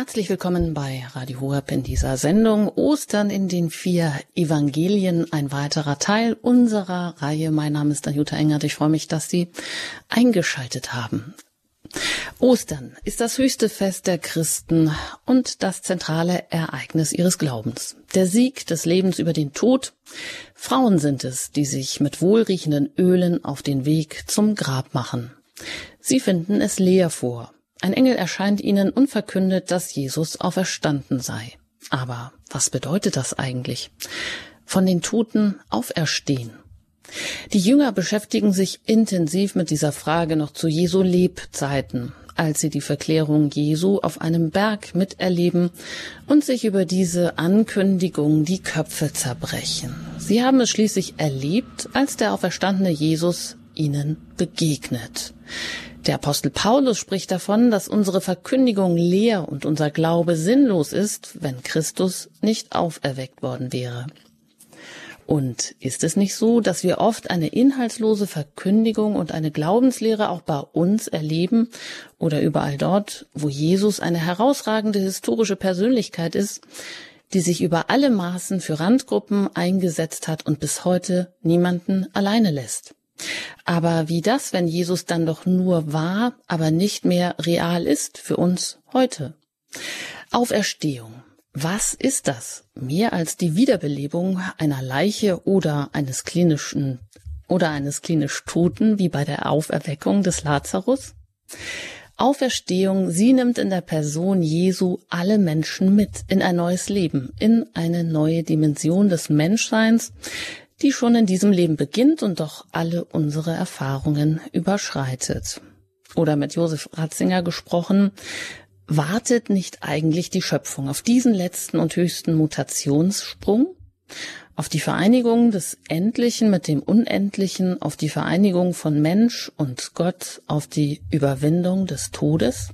Herzlich willkommen bei Radio Horeb in dieser Sendung Ostern in den vier Evangelien, ein weiterer Teil unserer Reihe. Mein Name ist Anjuta Engert. Ich freue mich, dass Sie eingeschaltet haben. Ostern ist das höchste Fest der Christen und das zentrale Ereignis ihres Glaubens. Der Sieg des Lebens über den Tod. Frauen sind es, die sich mit wohlriechenden Ölen auf den Weg zum Grab machen. Sie finden es leer vor. Ein Engel erscheint ihnen und verkündet, dass Jesus auferstanden sei. Aber was bedeutet das eigentlich? Von den Toten auferstehen. Die Jünger beschäftigen sich intensiv mit dieser Frage noch zu Jesu Lebzeiten, als sie die Verklärung Jesu auf einem Berg miterleben und sich über diese Ankündigung die Köpfe zerbrechen. Sie haben es schließlich erlebt, als der auferstandene Jesus ihnen begegnet. Der Apostel Paulus spricht davon, dass unsere Verkündigung leer und unser Glaube sinnlos ist, wenn Christus nicht auferweckt worden wäre. Und ist es nicht so, dass wir oft eine inhaltslose Verkündigung und eine Glaubenslehre auch bei uns erleben oder überall dort, wo Jesus eine herausragende historische Persönlichkeit ist, die sich über alle Maßen für Randgruppen eingesetzt hat und bis heute niemanden alleine lässt? Aber wie das, wenn Jesus dann doch nur war, aber nicht mehr real ist für uns heute? Auferstehung. Was ist das? Mehr als die Wiederbelebung einer Leiche oder eines klinischen oder eines klinisch Toten, wie bei der Auferweckung des Lazarus? Auferstehung, sie nimmt in der Person Jesu alle Menschen mit in ein neues Leben, in eine neue Dimension des Menschseins, die schon in diesem Leben beginnt und doch alle unsere Erfahrungen überschreitet. Oder mit Josef Ratzinger gesprochen, wartet nicht eigentlich die Schöpfung auf diesen letzten und höchsten Mutationssprung? Auf die Vereinigung des Endlichen mit dem Unendlichen, auf die Vereinigung von Mensch und Gott, auf die Überwindung des Todes?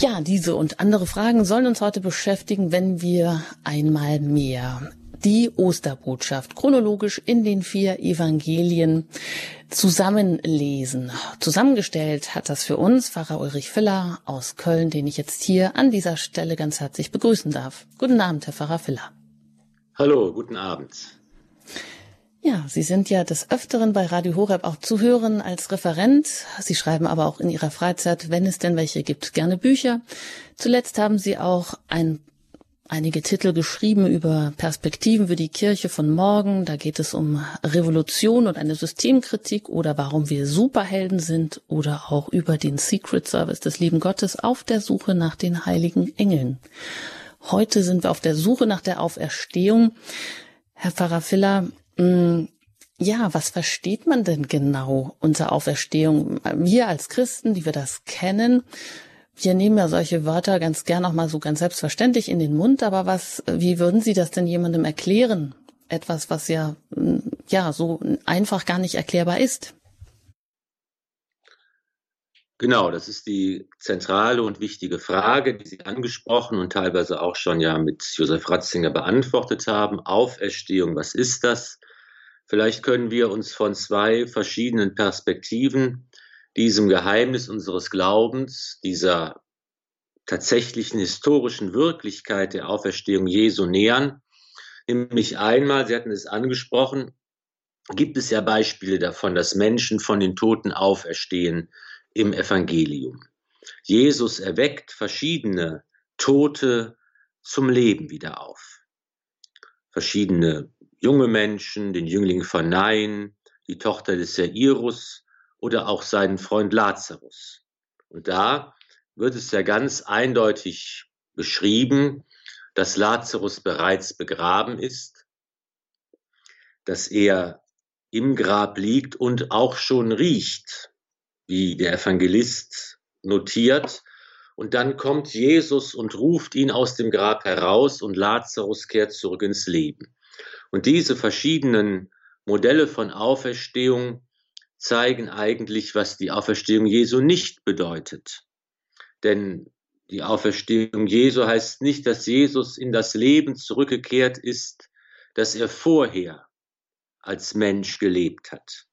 Ja, diese und andere Fragen sollen uns heute beschäftigen, wenn wir einmal mehr die Osterbotschaft chronologisch in den vier Evangelien zusammenlesen. Zusammengestellt hat das für uns Pfarrer Ulrich Filler aus Köln, den ich jetzt hier an dieser Stelle ganz herzlich begrüßen darf. Guten Abend, Herr Pfarrer Filler. Hallo, guten Abend. Ja, Sie sind ja des Öfteren bei Radio Horeb auch zu hören als Referent. Sie schreiben aber auch in Ihrer Freizeit, wenn es denn welche gibt, gerne Bücher. Zuletzt haben Sie auch ein einige Titel geschrieben über Perspektiven für die Kirche von morgen. Da geht es um Revolution und eine Systemkritik oder warum wir Superhelden sind oder auch über den Secret Service des lieben Gottes auf der Suche nach den heiligen Engeln. Heute sind wir auf der Suche nach der Auferstehung. Herr Pfarrer Filler, mm, ja, was versteht man denn genau unter Auferstehung? Wir als Christen, die wir das kennen, wir nehmen ja solche Wörter ganz gern auch mal so ganz selbstverständlich in den Mund, aber was, wie würden Sie das denn jemandem erklären? Etwas, was ja, ja, so einfach gar nicht erklärbar ist. Genau, das ist die zentrale und wichtige Frage, die Sie angesprochen und teilweise auch schon ja mit Josef Ratzinger beantwortet haben. Auferstehung, was ist das? Vielleicht können wir uns von zwei verschiedenen Perspektiven diesem Geheimnis unseres Glaubens, dieser tatsächlichen historischen Wirklichkeit der Auferstehung Jesu nähern. Nämlich einmal, Sie hatten es angesprochen, gibt es ja Beispiele davon, dass Menschen von den Toten auferstehen im Evangelium. Jesus erweckt verschiedene Tote zum Leben wieder auf. Verschiedene junge Menschen, den Jüngling von Nain, die Tochter des Jairus, oder auch seinen Freund Lazarus. Und da wird es ja ganz eindeutig beschrieben, dass Lazarus bereits begraben ist, dass er im Grab liegt und auch schon riecht, wie der Evangelist notiert. Und dann kommt Jesus und ruft ihn aus dem Grab heraus und Lazarus kehrt zurück ins Leben. Und diese verschiedenen Modelle von Auferstehung zeigen eigentlich, was die Auferstehung Jesu nicht bedeutet. Denn die Auferstehung Jesu heißt nicht, dass Jesus in das Leben zurückgekehrt ist, das er vorher als Mensch gelebt hat.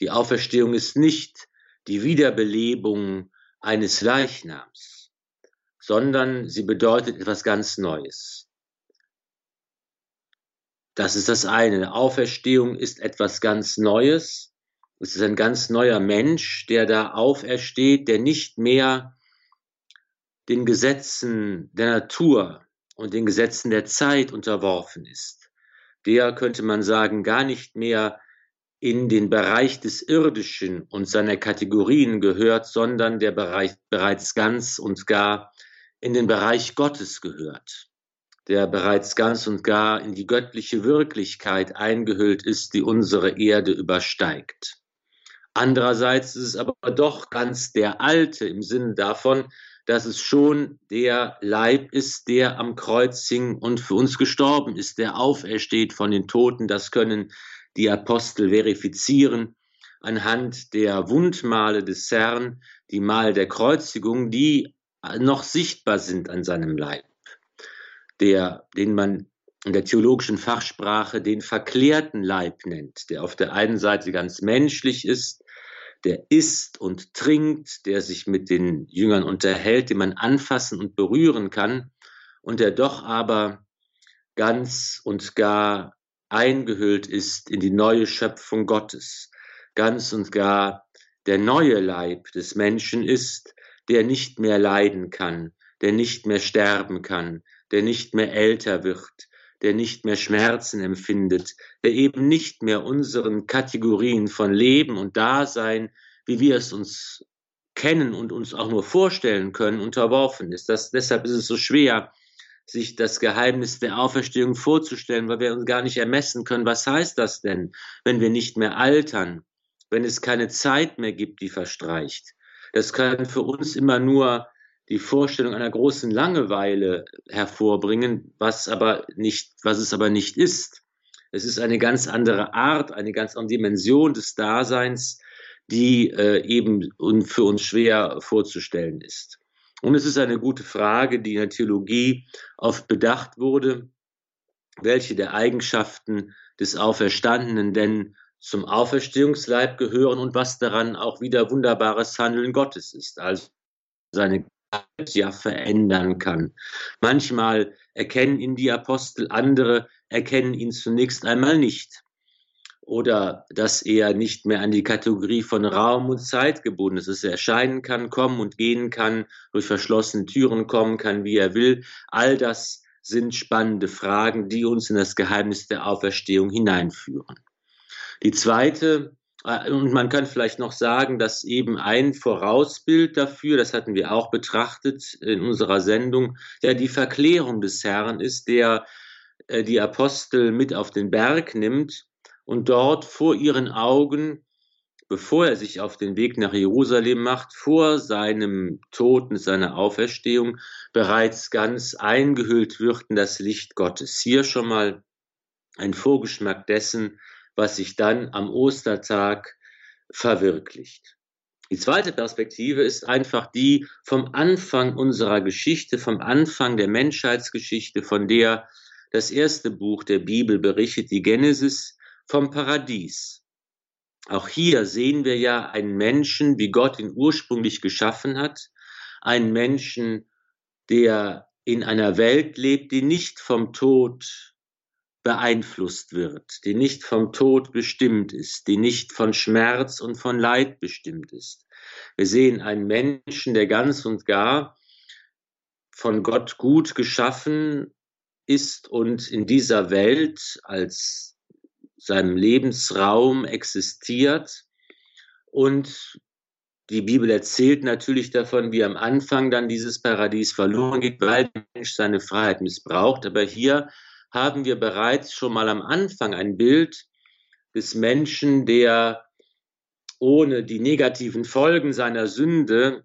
Die Auferstehung ist nicht die Wiederbelebung eines Leichnams, sondern sie bedeutet etwas ganz Neues. Das ist das eine. Auferstehung ist etwas ganz Neues. Es ist ein ganz neuer Mensch, der da aufersteht, der nicht mehr den Gesetzen der Natur und den Gesetzen der Zeit unterworfen ist. Der könnte man sagen, gar nicht mehr in den Bereich des Irdischen und seiner Kategorien gehört, sondern der Bereich bereits ganz und gar in den Bereich Gottes gehört, der bereits ganz und gar in die göttliche Wirklichkeit eingehüllt ist, die unsere Erde übersteigt. Andererseits ist es aber doch ganz der Alte im Sinne davon, dass es schon der Leib ist, der am Kreuz hing und für uns gestorben ist, der aufersteht von den Toten. Das können die Apostel verifizieren anhand der Wundmale des Herrn, die Mal der Kreuzigung, die noch sichtbar sind an seinem Leib, der, den man in der theologischen Fachsprache den verklärten Leib nennt, der auf der einen Seite ganz menschlich ist, der isst und trinkt, der sich mit den Jüngern unterhält, den man anfassen und berühren kann und der doch aber ganz und gar eingehüllt ist in die neue Schöpfung Gottes, ganz und gar der neue Leib des Menschen ist, der nicht mehr leiden kann, der nicht mehr sterben kann, der nicht mehr älter wird, der nicht mehr Schmerzen empfindet, der eben nicht mehr unseren Kategorien von Leben und Dasein, wie wir es uns kennen und uns auch nur vorstellen können, unterworfen ist. Das, deshalb ist es so schwer, sich das Geheimnis der Auferstehung vorzustellen, weil wir uns gar nicht ermessen können, was heißt das denn, wenn wir nicht mehr altern, wenn es keine Zeit mehr gibt, die verstreicht. Das kann für uns immer nur die Vorstellung einer großen Langeweile hervorbringen, was aber nicht, was es aber nicht ist. Es ist eine ganz andere Art, eine ganz andere Dimension des Daseins, die äh, eben für uns schwer vorzustellen ist. Und es ist eine gute Frage, die in der Theologie oft bedacht wurde, welche der Eigenschaften des Auferstandenen denn zum Auferstehungsleib gehören und was daran auch wieder wunderbares Handeln Gottes ist, also seine ja verändern kann. Manchmal erkennen ihn die Apostel, andere erkennen ihn zunächst einmal nicht oder dass er nicht mehr an die Kategorie von Raum und Zeit gebunden ist, dass er erscheinen kann, kommen und gehen kann, durch verschlossene Türen kommen kann, wie er will. All das sind spannende Fragen, die uns in das Geheimnis der Auferstehung hineinführen. Die zweite, und man kann vielleicht noch sagen, dass eben ein Vorausbild dafür, das hatten wir auch betrachtet in unserer Sendung, ja die Verklärung des Herrn ist, der äh, die Apostel mit auf den Berg nimmt und dort vor ihren Augen, bevor er sich auf den Weg nach Jerusalem macht, vor seinem Tod und seiner Auferstehung bereits ganz eingehüllt wird in das Licht Gottes. Hier schon mal ein Vorgeschmack dessen, was sich dann am Ostertag verwirklicht. Die zweite Perspektive ist einfach die vom Anfang unserer Geschichte, vom Anfang der Menschheitsgeschichte, von der das erste Buch der Bibel berichtet, die Genesis, vom Paradies. Auch hier sehen wir ja einen Menschen, wie Gott ihn ursprünglich geschaffen hat, einen Menschen, der in einer Welt lebt, die nicht vom Tod beeinflusst wird, die nicht vom Tod bestimmt ist, die nicht von Schmerz und von Leid bestimmt ist. Wir sehen einen Menschen, der ganz und gar von Gott gut geschaffen ist und in dieser Welt als seinem Lebensraum existiert. Und die Bibel erzählt natürlich davon, wie am Anfang dann dieses Paradies verloren geht, weil der Mensch seine Freiheit missbraucht. Aber hier haben wir bereits schon mal am Anfang ein Bild des Menschen, der ohne die negativen Folgen seiner Sünde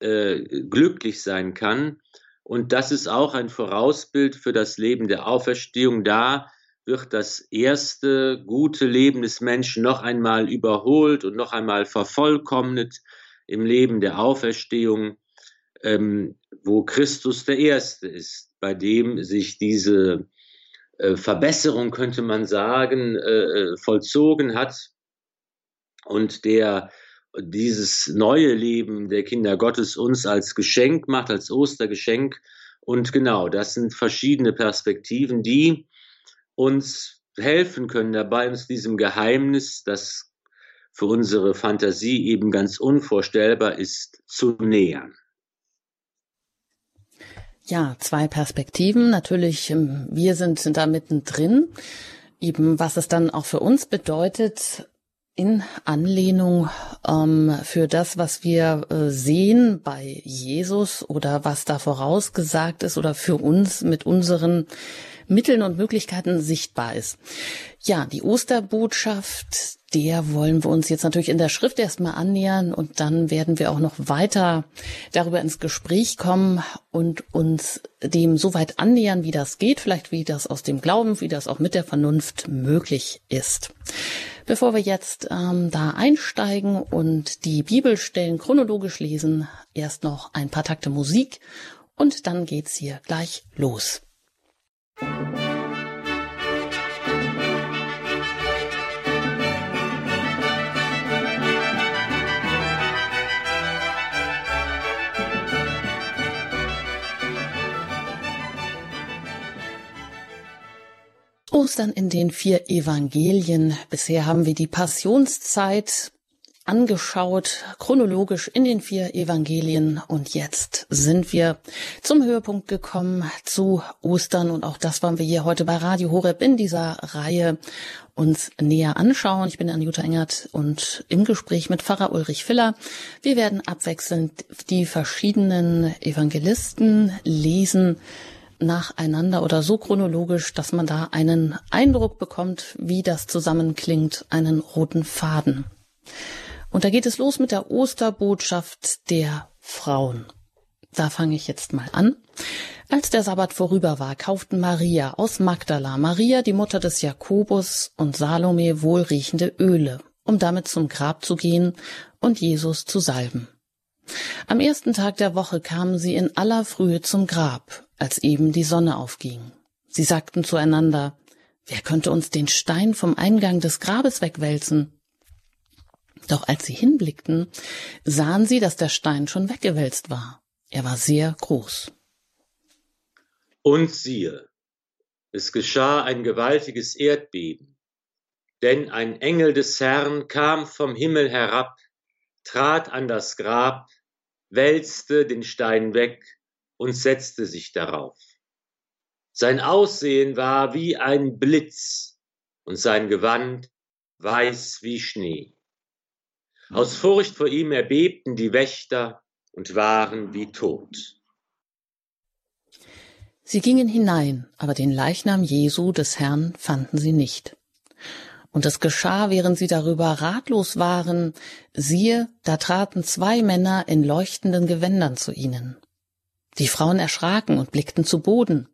äh, glücklich sein kann. Und das ist auch ein Vorausbild für das Leben der Auferstehung. Da wird das erste gute Leben des Menschen noch einmal überholt und noch einmal vervollkommnet im Leben der Auferstehung, ähm, wo Christus der Erste ist, bei dem sich diese Verbesserung, könnte man sagen, äh, äh vollzogen hat und der dieses neue Leben der Kinder Gottes uns als Geschenk macht, als Ostergeschenk. Und genau, das sind verschiedene Perspektiven, die uns helfen können dabei, uns diesem Geheimnis, das für unsere Fantasie eben ganz unvorstellbar ist, zu nähern. Ja, zwei Perspektiven. Natürlich, ähm, wir sind, sind da mittendrin. Eben, was es dann auch für uns bedeutet, in Anlehnung ähm, für das, was wir äh, sehen bei Jesus oder was da vorausgesagt ist oder für uns mit unseren Mitteln und Möglichkeiten sichtbar ist. Ja, die Osterbotschaft, der wollen wir uns jetzt natürlich in der Schrift erstmal annähern und dann werden wir auch noch weiter darüber ins Gespräch kommen und uns dem so weit annähern, wie das geht, vielleicht wie das aus dem Glauben, wie das auch mit der Vernunft möglich ist. Bevor wir jetzt ähm, da einsteigen und die Bibelstellen chronologisch lesen, erst noch ein paar Takte Musik und dann geht's hier gleich los. Ostern in den vier Evangelien. Bisher haben wir die Passionszeit angeschaut, chronologisch in den vier Evangelien. Und jetzt sind wir zum Höhepunkt gekommen zu Ostern. Und auch das wollen wir hier heute bei Radio Horeb in dieser Reihe uns näher anschauen. Ich bin Anjuta Engert und im Gespräch mit Pfarrer Ulrich Filler. Wir werden abwechselnd die verschiedenen Evangelisten lesen nacheinander oder so chronologisch, dass man da einen Eindruck bekommt, wie das zusammenklingt, einen roten Faden. Und da geht es los mit der Osterbotschaft der Frauen. Da fange ich jetzt mal an. Als der Sabbat vorüber war, kauften Maria aus Magdala, Maria, die Mutter des Jakobus und Salome wohlriechende Öle, um damit zum Grab zu gehen und Jesus zu salben. Am ersten Tag der Woche kamen sie in aller Frühe zum Grab, als eben die Sonne aufging. Sie sagten zueinander, wer könnte uns den Stein vom Eingang des Grabes wegwälzen? Doch als sie hinblickten, sahen sie, dass der Stein schon weggewälzt war. Er war sehr groß. Und siehe, es geschah ein gewaltiges Erdbeben, denn ein Engel des Herrn kam vom Himmel herab, trat an das Grab, wälzte den Stein weg und setzte sich darauf. Sein Aussehen war wie ein Blitz und sein Gewand weiß wie Schnee. Aus Furcht vor ihm erbebten die Wächter und waren wie tot. Sie gingen hinein, aber den Leichnam Jesu des Herrn fanden sie nicht. Und es geschah, während sie darüber ratlos waren, siehe, da traten zwei Männer in leuchtenden Gewändern zu ihnen. Die Frauen erschraken und blickten zu Boden.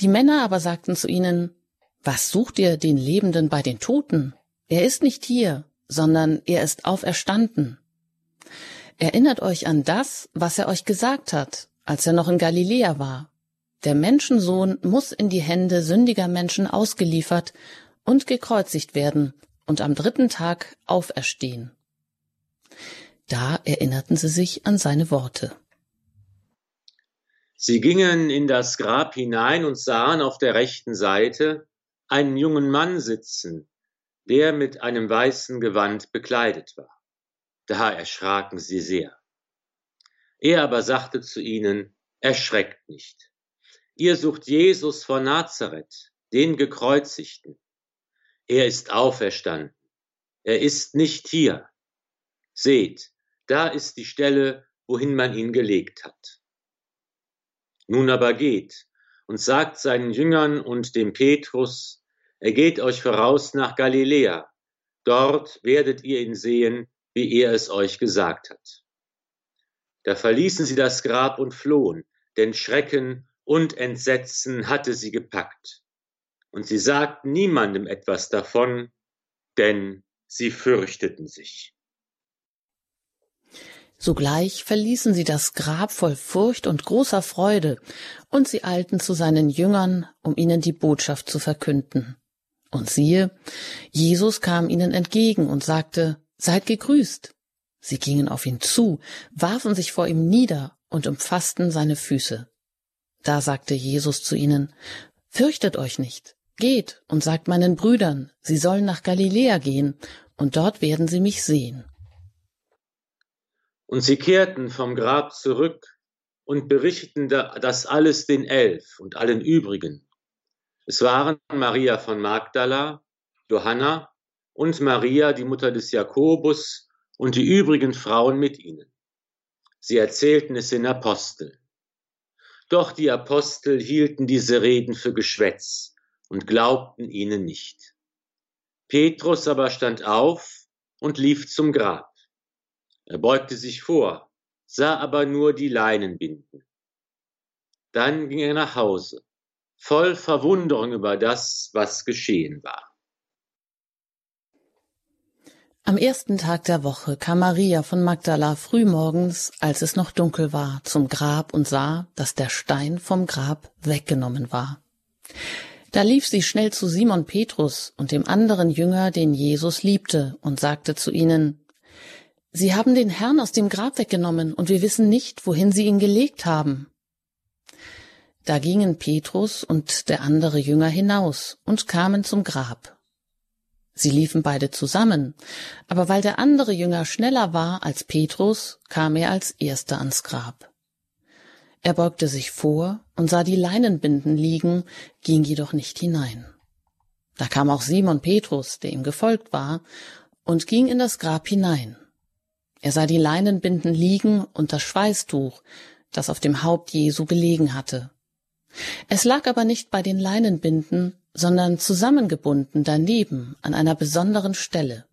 Die Männer aber sagten zu ihnen, Was sucht ihr den Lebenden bei den Toten? Er ist nicht hier, sondern er ist auferstanden. Erinnert euch an das, was er euch gesagt hat, als er noch in Galiläa war. Der Menschensohn muss in die Hände sündiger Menschen ausgeliefert und gekreuzigt werden und am dritten Tag auferstehen. Da erinnerten sie sich an seine Worte. Sie gingen in das Grab hinein und sahen auf der rechten Seite einen jungen Mann sitzen, der mit einem weißen Gewand bekleidet war. Da erschraken sie sehr. Er aber sagte zu ihnen, erschreckt nicht. Ihr sucht Jesus von Nazareth, den Gekreuzigten. Er ist auferstanden. Er ist nicht hier. Seht, da ist die Stelle, wohin man ihn gelegt hat. Nun aber geht und sagt seinen Jüngern und dem Petrus, er geht euch voraus nach Galiläa. Dort werdet ihr ihn sehen, wie er es euch gesagt hat. Da verließen sie das Grab und flohen, denn Schrecken und Entsetzen hatte sie gepackt. Und sie sagten niemandem etwas davon, denn sie fürchteten sich. Sogleich verließen sie das Grab voll Furcht und großer Freude, und sie eilten zu seinen Jüngern, um ihnen die Botschaft zu verkünden. Und siehe, Jesus kam ihnen entgegen und sagte, Seid gegrüßt. Sie gingen auf ihn zu, warfen sich vor ihm nieder und umfassten seine Füße. Da sagte Jesus zu ihnen, Fürchtet euch nicht, geht und sagt meinen Brüdern, sie sollen nach Galiläa gehen, und dort werden sie mich sehen. Und sie kehrten vom Grab zurück und berichteten das alles den Elf und allen übrigen. Es waren Maria von Magdala, Johanna und Maria, die Mutter des Jakobus, und die übrigen Frauen mit ihnen. Sie erzählten es den Aposteln. Doch die Apostel hielten diese Reden für Geschwätz und glaubten ihnen nicht. Petrus aber stand auf und lief zum Grab. Er beugte sich vor, sah aber nur die Leinen binden. Dann ging er nach Hause, voll Verwunderung über das, was geschehen war. Am ersten Tag der Woche kam Maria von Magdala frühmorgens, als es noch dunkel war, zum Grab und sah, dass der Stein vom Grab weggenommen war. Da lief sie schnell zu Simon Petrus und dem anderen Jünger, den Jesus liebte, und sagte zu ihnen, Sie haben den Herrn aus dem Grab weggenommen, und wir wissen nicht, wohin Sie ihn gelegt haben. Da gingen Petrus und der andere Jünger hinaus und kamen zum Grab. Sie liefen beide zusammen, aber weil der andere Jünger schneller war als Petrus, kam er als erster ans Grab. Er beugte sich vor und sah die Leinenbinden liegen, ging jedoch nicht hinein. Da kam auch Simon Petrus, der ihm gefolgt war, und ging in das Grab hinein. Er sah die Leinenbinden liegen und das Schweißtuch, das auf dem Haupt Jesu gelegen hatte. Es lag aber nicht bei den Leinenbinden, sondern zusammengebunden daneben an einer besonderen Stelle.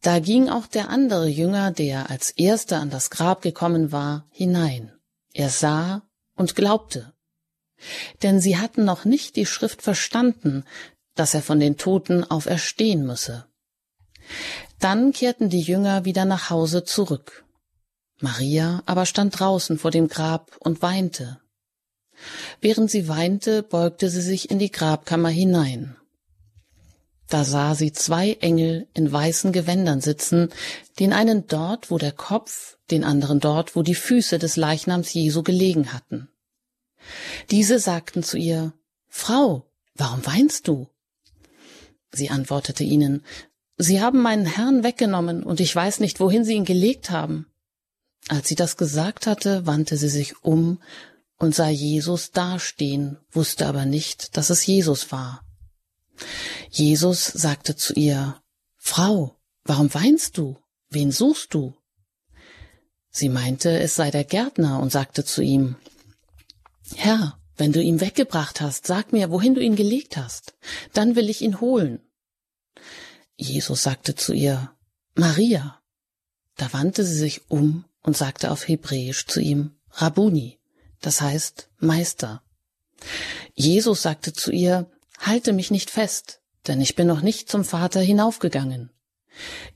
Da ging auch der andere Jünger, der als erster an das Grab gekommen war, hinein. Er sah und glaubte. Denn sie hatten noch nicht die Schrift verstanden, dass er von den Toten auferstehen müsse. Dann kehrten die Jünger wieder nach Hause zurück. Maria aber stand draußen vor dem Grab und weinte. Während sie weinte, beugte sie sich in die Grabkammer hinein. Da sah sie zwei Engel in weißen Gewändern sitzen, den einen dort, wo der Kopf, den anderen dort, wo die Füße des Leichnams Jesu gelegen hatten. Diese sagten zu ihr, Frau, warum weinst du? Sie antwortete ihnen, Sie haben meinen Herrn weggenommen, und ich weiß nicht, wohin Sie ihn gelegt haben. Als sie das gesagt hatte, wandte sie sich um und sah Jesus dastehen, wusste aber nicht, dass es Jesus war. Jesus sagte zu ihr, Frau, warum weinst du? Wen suchst du? Sie meinte, es sei der Gärtner und sagte zu ihm, Herr, wenn du ihn weggebracht hast, sag mir, wohin du ihn gelegt hast, dann will ich ihn holen. Jesus sagte zu ihr, Maria. Da wandte sie sich um und sagte auf Hebräisch zu ihm, Rabuni, das heißt Meister. Jesus sagte zu ihr, Halte mich nicht fest, denn ich bin noch nicht zum Vater hinaufgegangen.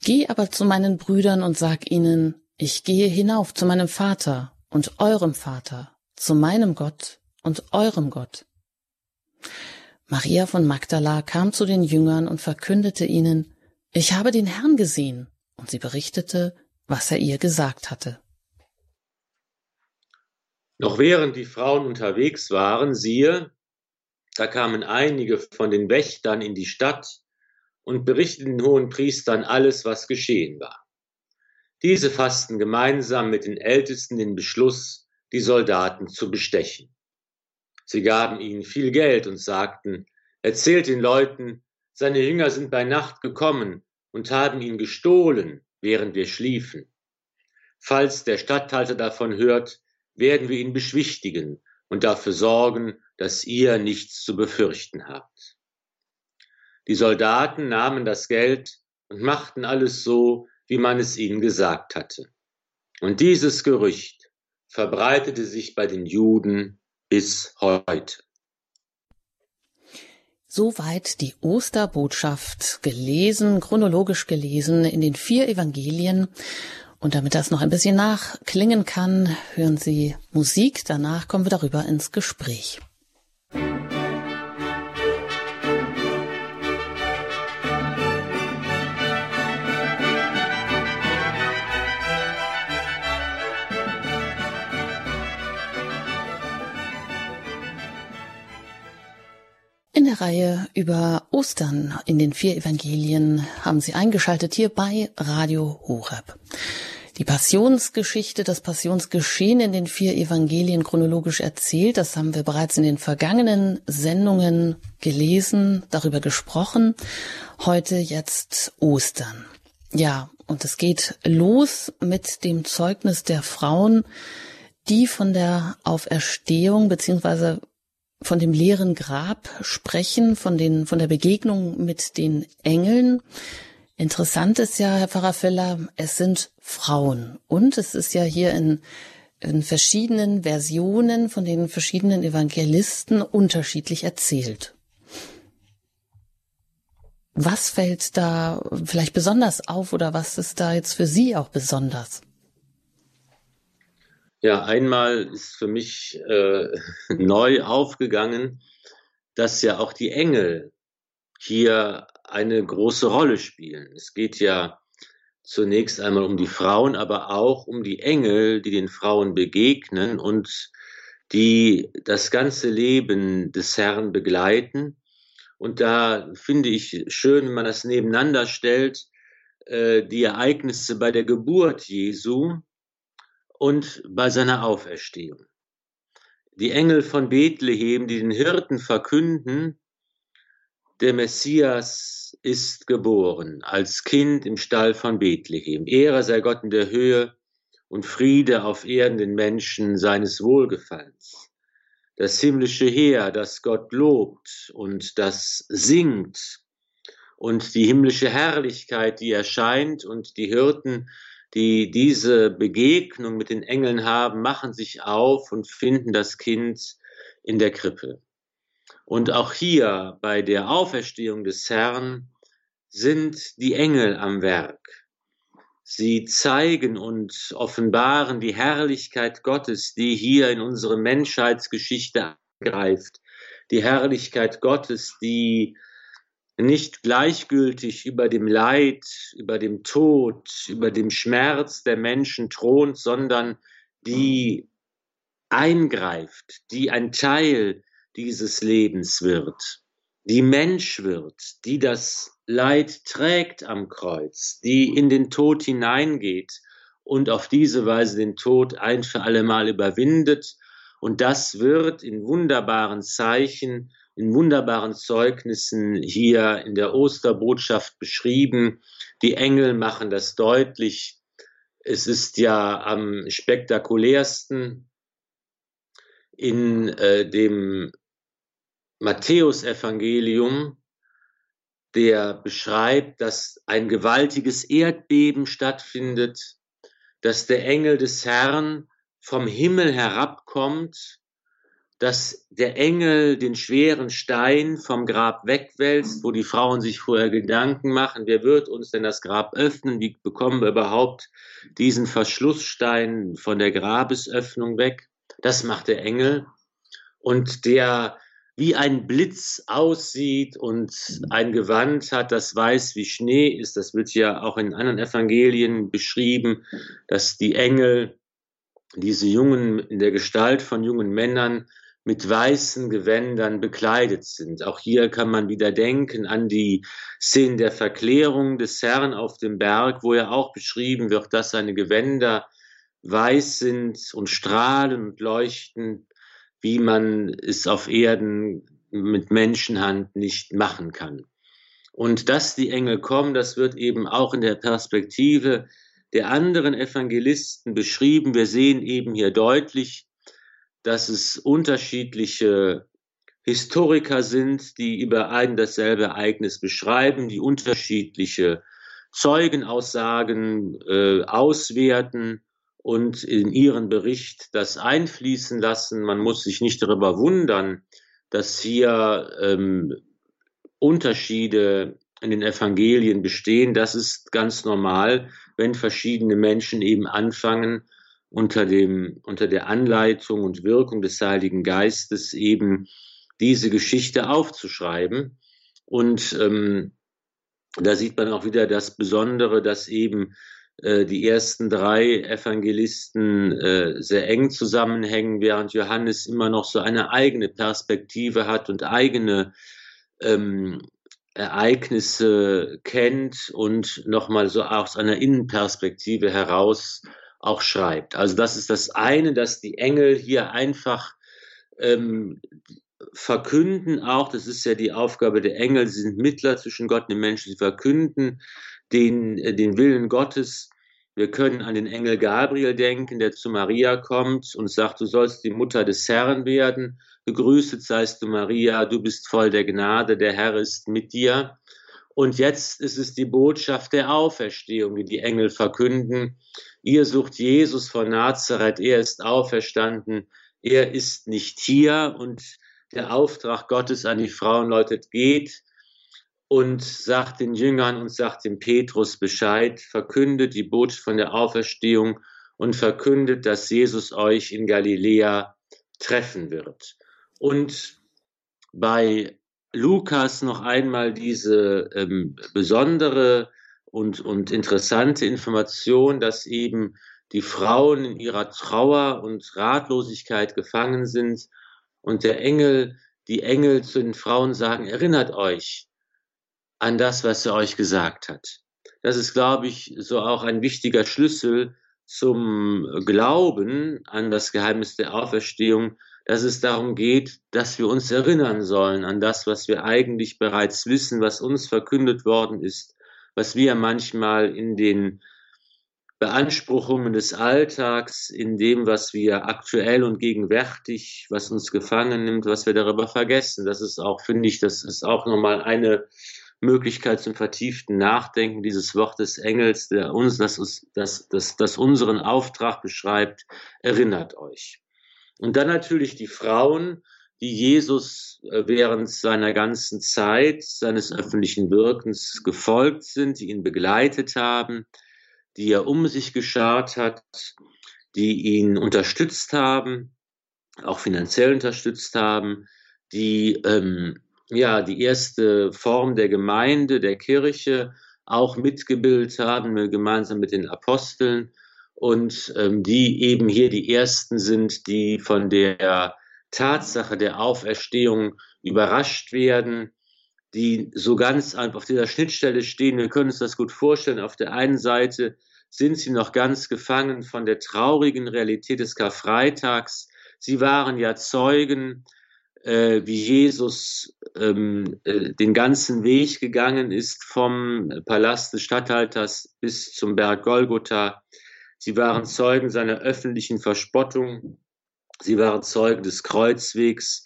Geh aber zu meinen Brüdern und sag ihnen, ich gehe hinauf zu meinem Vater und eurem Vater, zu meinem Gott und eurem Gott. Maria von Magdala kam zu den Jüngern und verkündete ihnen, ich habe den Herrn gesehen, und sie berichtete, was er ihr gesagt hatte. Noch während die Frauen unterwegs waren, siehe, da kamen einige von den Wächtern in die Stadt und berichteten den hohen Priestern alles, was geschehen war. Diese fassten gemeinsam mit den Ältesten den Beschluss, die Soldaten zu bestechen. Sie gaben ihnen viel Geld und sagten, erzählt den Leuten, seine Jünger sind bei Nacht gekommen und haben ihn gestohlen, während wir schliefen. Falls der Statthalter davon hört, werden wir ihn beschwichtigen und dafür sorgen, dass ihr nichts zu befürchten habt. Die Soldaten nahmen das Geld und machten alles so, wie man es ihnen gesagt hatte. Und dieses Gerücht verbreitete sich bei den Juden bis heute. Soweit die Osterbotschaft gelesen, chronologisch gelesen in den vier Evangelien. Und damit das noch ein bisschen nachklingen kann, hören Sie Musik. Danach kommen wir darüber ins Gespräch. Reihe über Ostern in den vier Evangelien haben Sie eingeschaltet hier bei Radio Horeb. Die Passionsgeschichte, das Passionsgeschehen in den vier Evangelien chronologisch erzählt, das haben wir bereits in den vergangenen Sendungen gelesen, darüber gesprochen. Heute jetzt Ostern. Ja, und es geht los mit dem Zeugnis der Frauen, die von der Auferstehung beziehungsweise von dem leeren Grab sprechen, von den, von der Begegnung mit den Engeln. Interessant ist ja, Herr Pfarrer Feller, es sind Frauen. Und es ist ja hier in, in verschiedenen Versionen von den verschiedenen Evangelisten unterschiedlich erzählt. Was fällt da vielleicht besonders auf oder was ist da jetzt für Sie auch besonders? Ja, einmal ist für mich äh, neu aufgegangen, dass ja auch die Engel hier eine große Rolle spielen. Es geht ja zunächst einmal um die Frauen, aber auch um die Engel, die den Frauen begegnen und die das ganze Leben des Herrn begleiten. Und da finde ich schön, wenn man das nebeneinander stellt, äh, die Ereignisse bei der Geburt Jesu, und bei seiner Auferstehung. Die Engel von Bethlehem, die den Hirten verkünden, der Messias ist geboren als Kind im Stall von Bethlehem. Ehre sei Gott in der Höhe und Friede auf Erden den Menschen seines Wohlgefallens. Das himmlische Heer, das Gott lobt und das singt und die himmlische Herrlichkeit, die erscheint und die Hirten die diese Begegnung mit den Engeln haben, machen sich auf und finden das Kind in der Krippe. Und auch hier bei der Auferstehung des Herrn sind die Engel am Werk. Sie zeigen und offenbaren die Herrlichkeit Gottes, die hier in unsere Menschheitsgeschichte angreift. Die Herrlichkeit Gottes, die nicht gleichgültig über dem Leid, über dem Tod, über dem Schmerz der Menschen thront, sondern die eingreift, die ein Teil dieses Lebens wird, die Mensch wird, die das Leid trägt am Kreuz, die in den Tod hineingeht und auf diese Weise den Tod ein für allemal überwindet. Und das wird in wunderbaren Zeichen in wunderbaren Zeugnissen hier in der Osterbotschaft beschrieben. Die Engel machen das deutlich. Es ist ja am spektakulärsten in äh, dem Matthäusevangelium, der beschreibt, dass ein gewaltiges Erdbeben stattfindet, dass der Engel des Herrn vom Himmel herabkommt dass der Engel den schweren Stein vom Grab wegwälzt, wo die Frauen sich vorher Gedanken machen, wer wird uns denn das Grab öffnen? Wie bekommen wir überhaupt diesen Verschlussstein von der Grabesöffnung weg? Das macht der Engel. Und der wie ein Blitz aussieht und ein Gewand hat, das weiß wie Schnee ist. Das wird ja auch in anderen Evangelien beschrieben, dass die Engel diese Jungen in der Gestalt von jungen Männern mit weißen Gewändern bekleidet sind. Auch hier kann man wieder denken an die Szenen der Verklärung des Herrn auf dem Berg, wo ja auch beschrieben wird, dass seine Gewänder weiß sind und strahlen und leuchten, wie man es auf Erden mit Menschenhand nicht machen kann. Und dass die Engel kommen, das wird eben auch in der Perspektive der anderen Evangelisten beschrieben. Wir sehen eben hier deutlich, dass es unterschiedliche Historiker sind, die über ein dasselbe Ereignis beschreiben, die unterschiedliche Zeugenaussagen äh, auswerten und in ihren Bericht das einfließen lassen. Man muss sich nicht darüber wundern, dass hier ähm, Unterschiede in den Evangelien bestehen. Das ist ganz normal, wenn verschiedene Menschen eben anfangen, unter dem, unter der Anleitung und Wirkung des Heiligen Geistes eben diese Geschichte aufzuschreiben. Und ähm, da sieht man auch wieder das Besondere, dass eben äh, die ersten drei Evangelisten äh, sehr eng zusammenhängen, während Johannes immer noch so eine eigene Perspektive hat und eigene ähm, Ereignisse kennt und nochmal so aus einer Innenperspektive heraus auch schreibt. Also das ist das eine, dass die Engel hier einfach ähm, verkünden auch, das ist ja die Aufgabe der Engel, sie sind Mittler zwischen Gott und den Menschen, sie verkünden den, äh, den Willen Gottes. Wir können an den Engel Gabriel denken, der zu Maria kommt und sagt, du sollst die Mutter des Herrn werden. Gegrüßet seist du, Maria, du bist voll der Gnade, der Herr ist mit dir. Und jetzt ist es die Botschaft der Auferstehung, die die Engel verkünden. Ihr sucht Jesus von Nazareth, er ist auferstanden, er ist nicht hier und der Auftrag Gottes an die Frauen läutet, geht und sagt den Jüngern und sagt dem Petrus Bescheid, verkündet die Botschaft von der Auferstehung und verkündet, dass Jesus euch in Galiläa treffen wird. Und bei Lukas noch einmal diese ähm, besondere und, und interessante Information, dass eben die Frauen in ihrer Trauer und Ratlosigkeit gefangen sind und der Engel, die Engel zu den Frauen sagen, erinnert euch an das, was er euch gesagt hat. Das ist, glaube ich, so auch ein wichtiger Schlüssel zum Glauben an das Geheimnis der Auferstehung, dass es darum geht, dass wir uns erinnern sollen an das, was wir eigentlich bereits wissen, was uns verkündet worden ist, was wir manchmal in den Beanspruchungen des Alltags, in dem, was wir aktuell und gegenwärtig, was uns gefangen nimmt, was wir darüber vergessen. Das ist auch, finde ich, das ist auch nochmal eine Möglichkeit zum vertieften Nachdenken dieses Wort des Engels, der uns, das, das, das, das unseren Auftrag beschreibt, erinnert euch. Und dann natürlich die Frauen, die Jesus äh, während seiner ganzen Zeit seines öffentlichen Wirkens gefolgt sind, die ihn begleitet haben, die er um sich geschart hat, die ihn unterstützt haben, auch finanziell unterstützt haben, die ähm, ja die erste Form der Gemeinde, der Kirche auch mitgebildet haben, gemeinsam mit den Aposteln und ähm, die eben hier die ersten sind, die von der Tatsache der Auferstehung überrascht werden, die so ganz auf dieser Schnittstelle stehen. Wir können uns das gut vorstellen. Auf der einen Seite sind sie noch ganz gefangen von der traurigen Realität des Karfreitags. Sie waren ja Zeugen, äh, wie Jesus ähm, äh, den ganzen Weg gegangen ist vom Palast des Statthalters bis zum Berg Golgotha. Sie waren Zeugen seiner öffentlichen Verspottung. Sie waren Zeugen des Kreuzwegs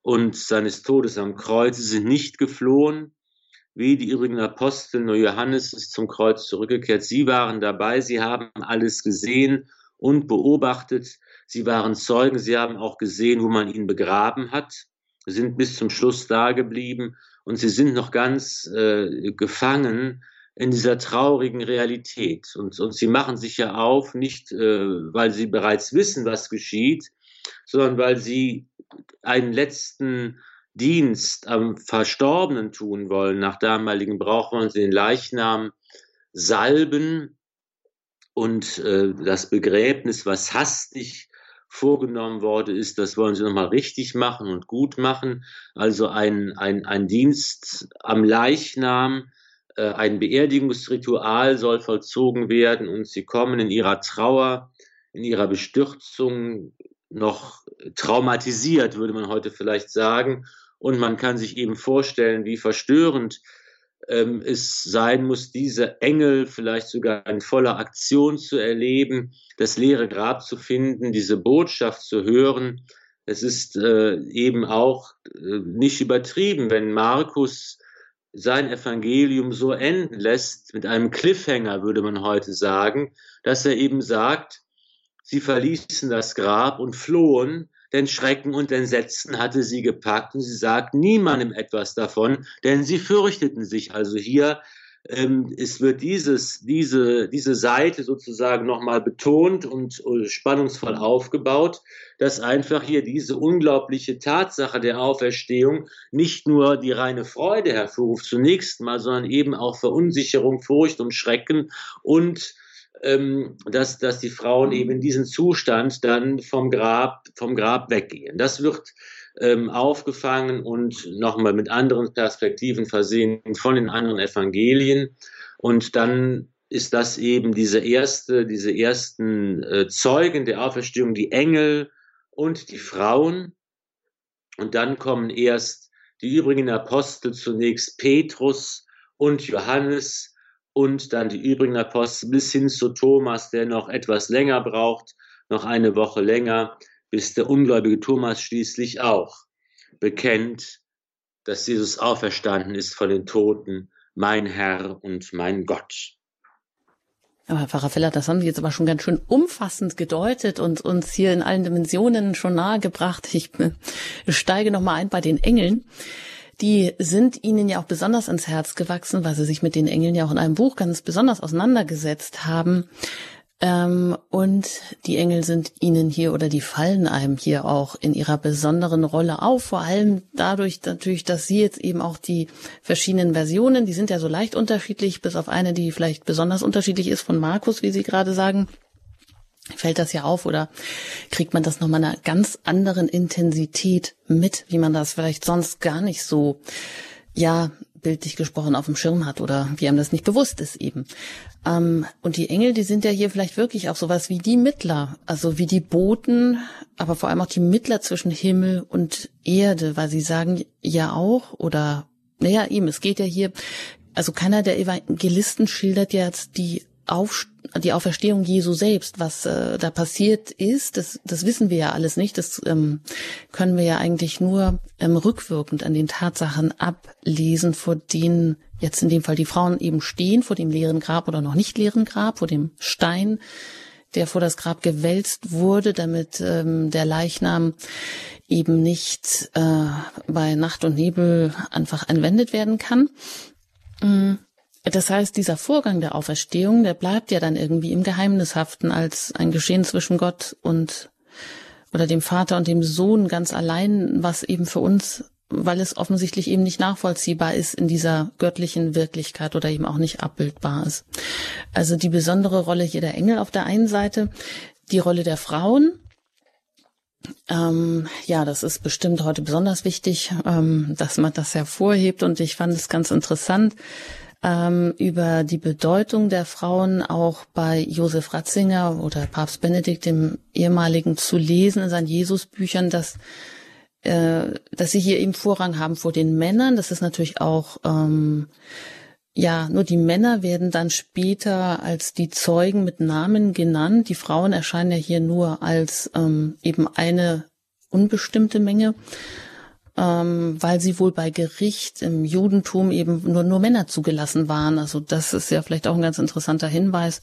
und seines Todes am Kreuz. Sie sind nicht geflohen, wie die übrigen Apostel, nur Johannes ist zum Kreuz zurückgekehrt. Sie waren dabei, sie haben alles gesehen und beobachtet. Sie waren Zeugen, sie haben auch gesehen, wo man ihn begraben hat, Sie sind bis zum Schluss da geblieben und sie sind noch ganz äh, gefangen in dieser traurigen Realität. Und, und sie machen sich ja auf, nicht äh, weil sie bereits wissen, was geschieht, sondern weil sie einen letzten Dienst am Verstorbenen tun wollen. Nach damaligen Brauch wollen sie den Leichnam salben und äh, das Begräbnis, was hastig vorgenommen worden ist, das wollen sie nochmal richtig machen und gut machen. Also ein, ein, ein Dienst am Leichnam, äh, ein Beerdigungsritual soll vollzogen werden und sie kommen in ihrer Trauer, in ihrer Bestürzung noch traumatisiert, würde man heute vielleicht sagen, und man kann sich eben vorstellen, wie verstörend ähm, es sein muss, diese Engel vielleicht sogar in voller Aktion zu erleben, das leere Grab zu finden, diese Botschaft zu hören. Es ist äh, eben auch äh, nicht übertrieben, wenn Markus sein Evangelium so enden lässt, mit einem Cliffhanger würde man heute sagen, dass er eben sagt, sie verließen das Grab und flohen, denn Schrecken und Entsetzen hatte sie gepackt und sie sagten niemandem etwas davon, denn sie fürchteten sich. Also hier ähm, es wird dieses, diese, diese Seite sozusagen nochmal betont und uh, spannungsvoll aufgebaut, dass einfach hier diese unglaubliche Tatsache der Auferstehung nicht nur die reine Freude hervorruft zunächst mal, sondern eben auch Verunsicherung, Furcht und Schrecken und ähm, dass, dass die Frauen eben in diesen Zustand dann vom Grab, vom Grab weggehen. Das wird ähm, aufgefangen und nochmal mit anderen Perspektiven versehen von den anderen Evangelien. Und dann ist das eben diese erste, diese ersten äh, Zeugen der Auferstehung, die Engel und die Frauen. Und dann kommen erst die übrigen Apostel, zunächst Petrus und Johannes und dann die übrigen Apostel bis hin zu Thomas, der noch etwas länger braucht, noch eine Woche länger, bis der ungläubige Thomas schließlich auch bekennt, dass Jesus auferstanden ist von den Toten, mein Herr und mein Gott. Aber Herr Pfarrer Feller, das haben Sie jetzt aber schon ganz schön umfassend gedeutet und uns hier in allen Dimensionen schon nahegebracht. Ich äh, steige nochmal ein bei den Engeln. Die sind Ihnen ja auch besonders ans Herz gewachsen, weil Sie sich mit den Engeln ja auch in einem Buch ganz besonders auseinandergesetzt haben. Ähm, und die Engel sind ihnen hier oder die fallen einem hier auch in ihrer besonderen Rolle auf. Vor allem dadurch natürlich, dass sie jetzt eben auch die verschiedenen Versionen, die sind ja so leicht unterschiedlich, bis auf eine, die vielleicht besonders unterschiedlich ist von Markus, wie Sie gerade sagen. Fällt das ja auf oder kriegt man das nochmal einer ganz anderen Intensität mit, wie man das vielleicht sonst gar nicht so, ja, bildlich gesprochen auf dem Schirm hat oder wie einem das nicht bewusst ist eben. Ähm, und die Engel, die sind ja hier vielleicht wirklich auch sowas wie die Mittler, also wie die Boten, aber vor allem auch die Mittler zwischen Himmel und Erde, weil sie sagen ja auch, oder naja, eben, es geht ja hier, also keiner der Evangelisten schildert jetzt die auf, die Auferstehung Jesu selbst, was äh, da passiert ist, das, das wissen wir ja alles nicht. Das ähm, können wir ja eigentlich nur ähm, rückwirkend an den Tatsachen ablesen, vor denen jetzt in dem Fall die Frauen eben stehen, vor dem leeren Grab oder noch nicht leeren Grab, vor dem Stein, der vor das Grab gewälzt wurde, damit ähm, der Leichnam eben nicht äh, bei Nacht und Nebel einfach entwendet werden kann. Mhm. Das heißt, dieser Vorgang der Auferstehung, der bleibt ja dann irgendwie im Geheimnishaften als ein Geschehen zwischen Gott und oder dem Vater und dem Sohn ganz allein, was eben für uns, weil es offensichtlich eben nicht nachvollziehbar ist in dieser göttlichen Wirklichkeit oder eben auch nicht abbildbar ist. Also die besondere Rolle hier der Engel auf der einen Seite, die Rolle der Frauen, ähm, ja, das ist bestimmt heute besonders wichtig, ähm, dass man das hervorhebt und ich fand es ganz interessant, ähm, über die Bedeutung der Frauen auch bei Josef Ratzinger oder Papst Benedikt, dem ehemaligen, zu lesen in seinen Jesusbüchern, dass äh, dass sie hier eben Vorrang haben vor den Männern. Das ist natürlich auch ähm, ja, nur die Männer werden dann später als die Zeugen mit Namen genannt. Die Frauen erscheinen ja hier nur als ähm, eben eine unbestimmte Menge ähm, weil sie wohl bei Gericht im Judentum eben nur, nur Männer zugelassen waren. Also das ist ja vielleicht auch ein ganz interessanter Hinweis.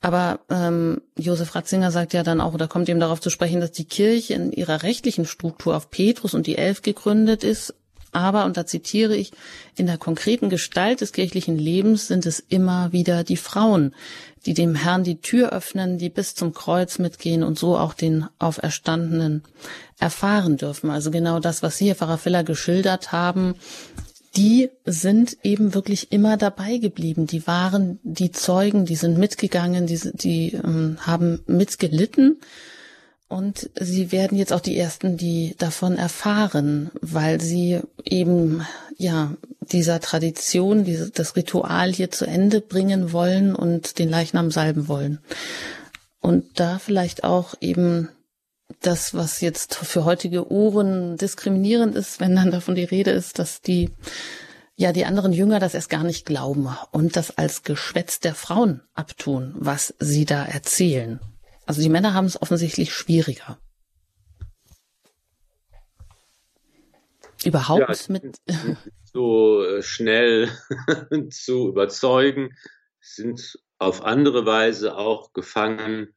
Aber ähm, Josef Ratzinger sagt ja dann auch, oder kommt eben darauf zu sprechen, dass die Kirche in ihrer rechtlichen Struktur auf Petrus und die Elf gegründet ist. Aber, und da zitiere ich, in der konkreten Gestalt des kirchlichen Lebens sind es immer wieder die Frauen, die dem Herrn die Tür öffnen, die bis zum Kreuz mitgehen und so auch den Auferstandenen erfahren dürfen. Also genau das, was Sie, Herr Pfarrer Filler, geschildert haben, die sind eben wirklich immer dabei geblieben. Die waren die Zeugen, die sind mitgegangen, die, die ähm, haben mitgelitten. Und sie werden jetzt auch die ersten, die davon erfahren, weil sie eben, ja, dieser Tradition, diese, das Ritual hier zu Ende bringen wollen und den Leichnam salben wollen. Und da vielleicht auch eben das, was jetzt für heutige Ohren diskriminierend ist, wenn dann davon die Rede ist, dass die ja die anderen Jünger das erst gar nicht glauben und das als Geschwätz der Frauen abtun, was sie da erzählen. Also die Männer haben es offensichtlich schwieriger. Überhaupt ja, mit so äh, schnell zu überzeugen, sind auf andere Weise auch gefangen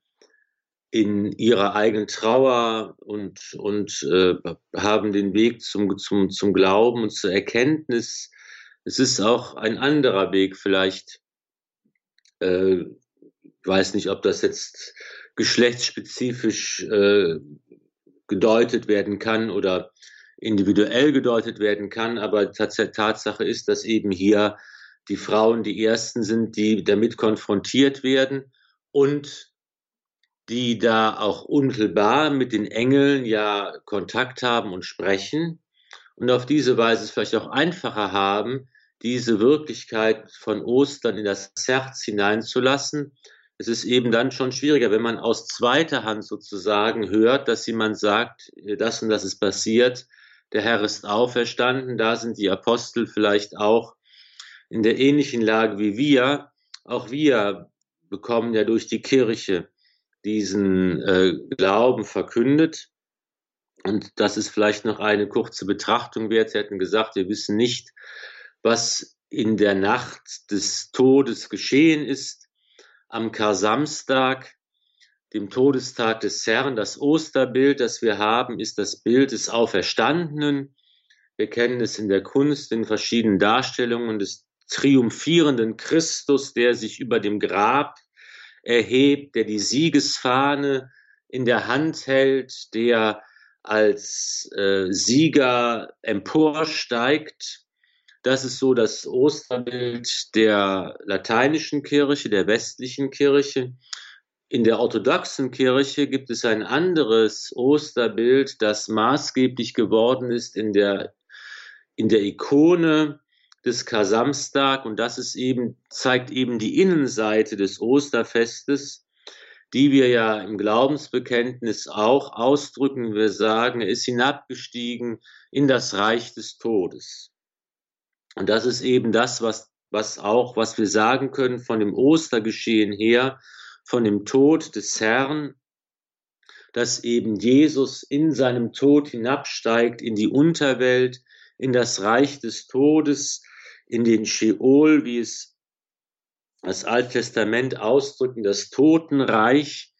in ihrer eigenen Trauer und, und äh, haben den Weg zum, zum, zum Glauben und zur Erkenntnis. Es ist auch ein anderer Weg vielleicht. Äh, ich weiß nicht, ob das jetzt geschlechtsspezifisch äh, gedeutet werden kann oder individuell gedeutet werden kann, aber Tatsache ist, dass eben hier die Frauen die ersten sind, die damit konfrontiert werden und die da auch unmittelbar mit den Engeln ja Kontakt haben und sprechen und auf diese Weise es vielleicht auch einfacher haben, diese Wirklichkeit von Ostern in das Herz hineinzulassen. Es ist eben dann schon schwieriger, wenn man aus zweiter Hand sozusagen hört, dass jemand sagt, das und das ist passiert, der Herr ist auferstanden, da sind die Apostel vielleicht auch in der ähnlichen Lage wie wir. Auch wir bekommen ja durch die Kirche diesen äh, Glauben verkündet. Und das ist vielleicht noch eine kurze Betrachtung wert. Sie hätten gesagt, wir wissen nicht, was in der Nacht des Todes geschehen ist. Am Kar-Samstag, dem Todestag des Herrn, das Osterbild, das wir haben, ist das Bild des Auferstandenen. Wir kennen es in der Kunst in verschiedenen Darstellungen des triumphierenden Christus, der sich über dem Grab erhebt, der die Siegesfahne in der Hand hält, der als äh, Sieger emporsteigt. Das ist so das Osterbild der lateinischen Kirche, der westlichen Kirche. In der orthodoxen Kirche gibt es ein anderes Osterbild, das maßgeblich geworden ist in der, in der Ikone des Kasamstag und das ist eben, zeigt eben die Innenseite des Osterfestes, die wir ja im Glaubensbekenntnis auch ausdrücken. Wir sagen, er ist hinabgestiegen in das Reich des Todes. Und das ist eben das, was, was auch, was wir sagen können von dem Ostergeschehen her, von dem Tod des Herrn, dass eben Jesus in seinem Tod hinabsteigt in die Unterwelt, in das Reich des Todes, in den Sheol, wie es das Alte Testament ausdrücken, das Totenreich,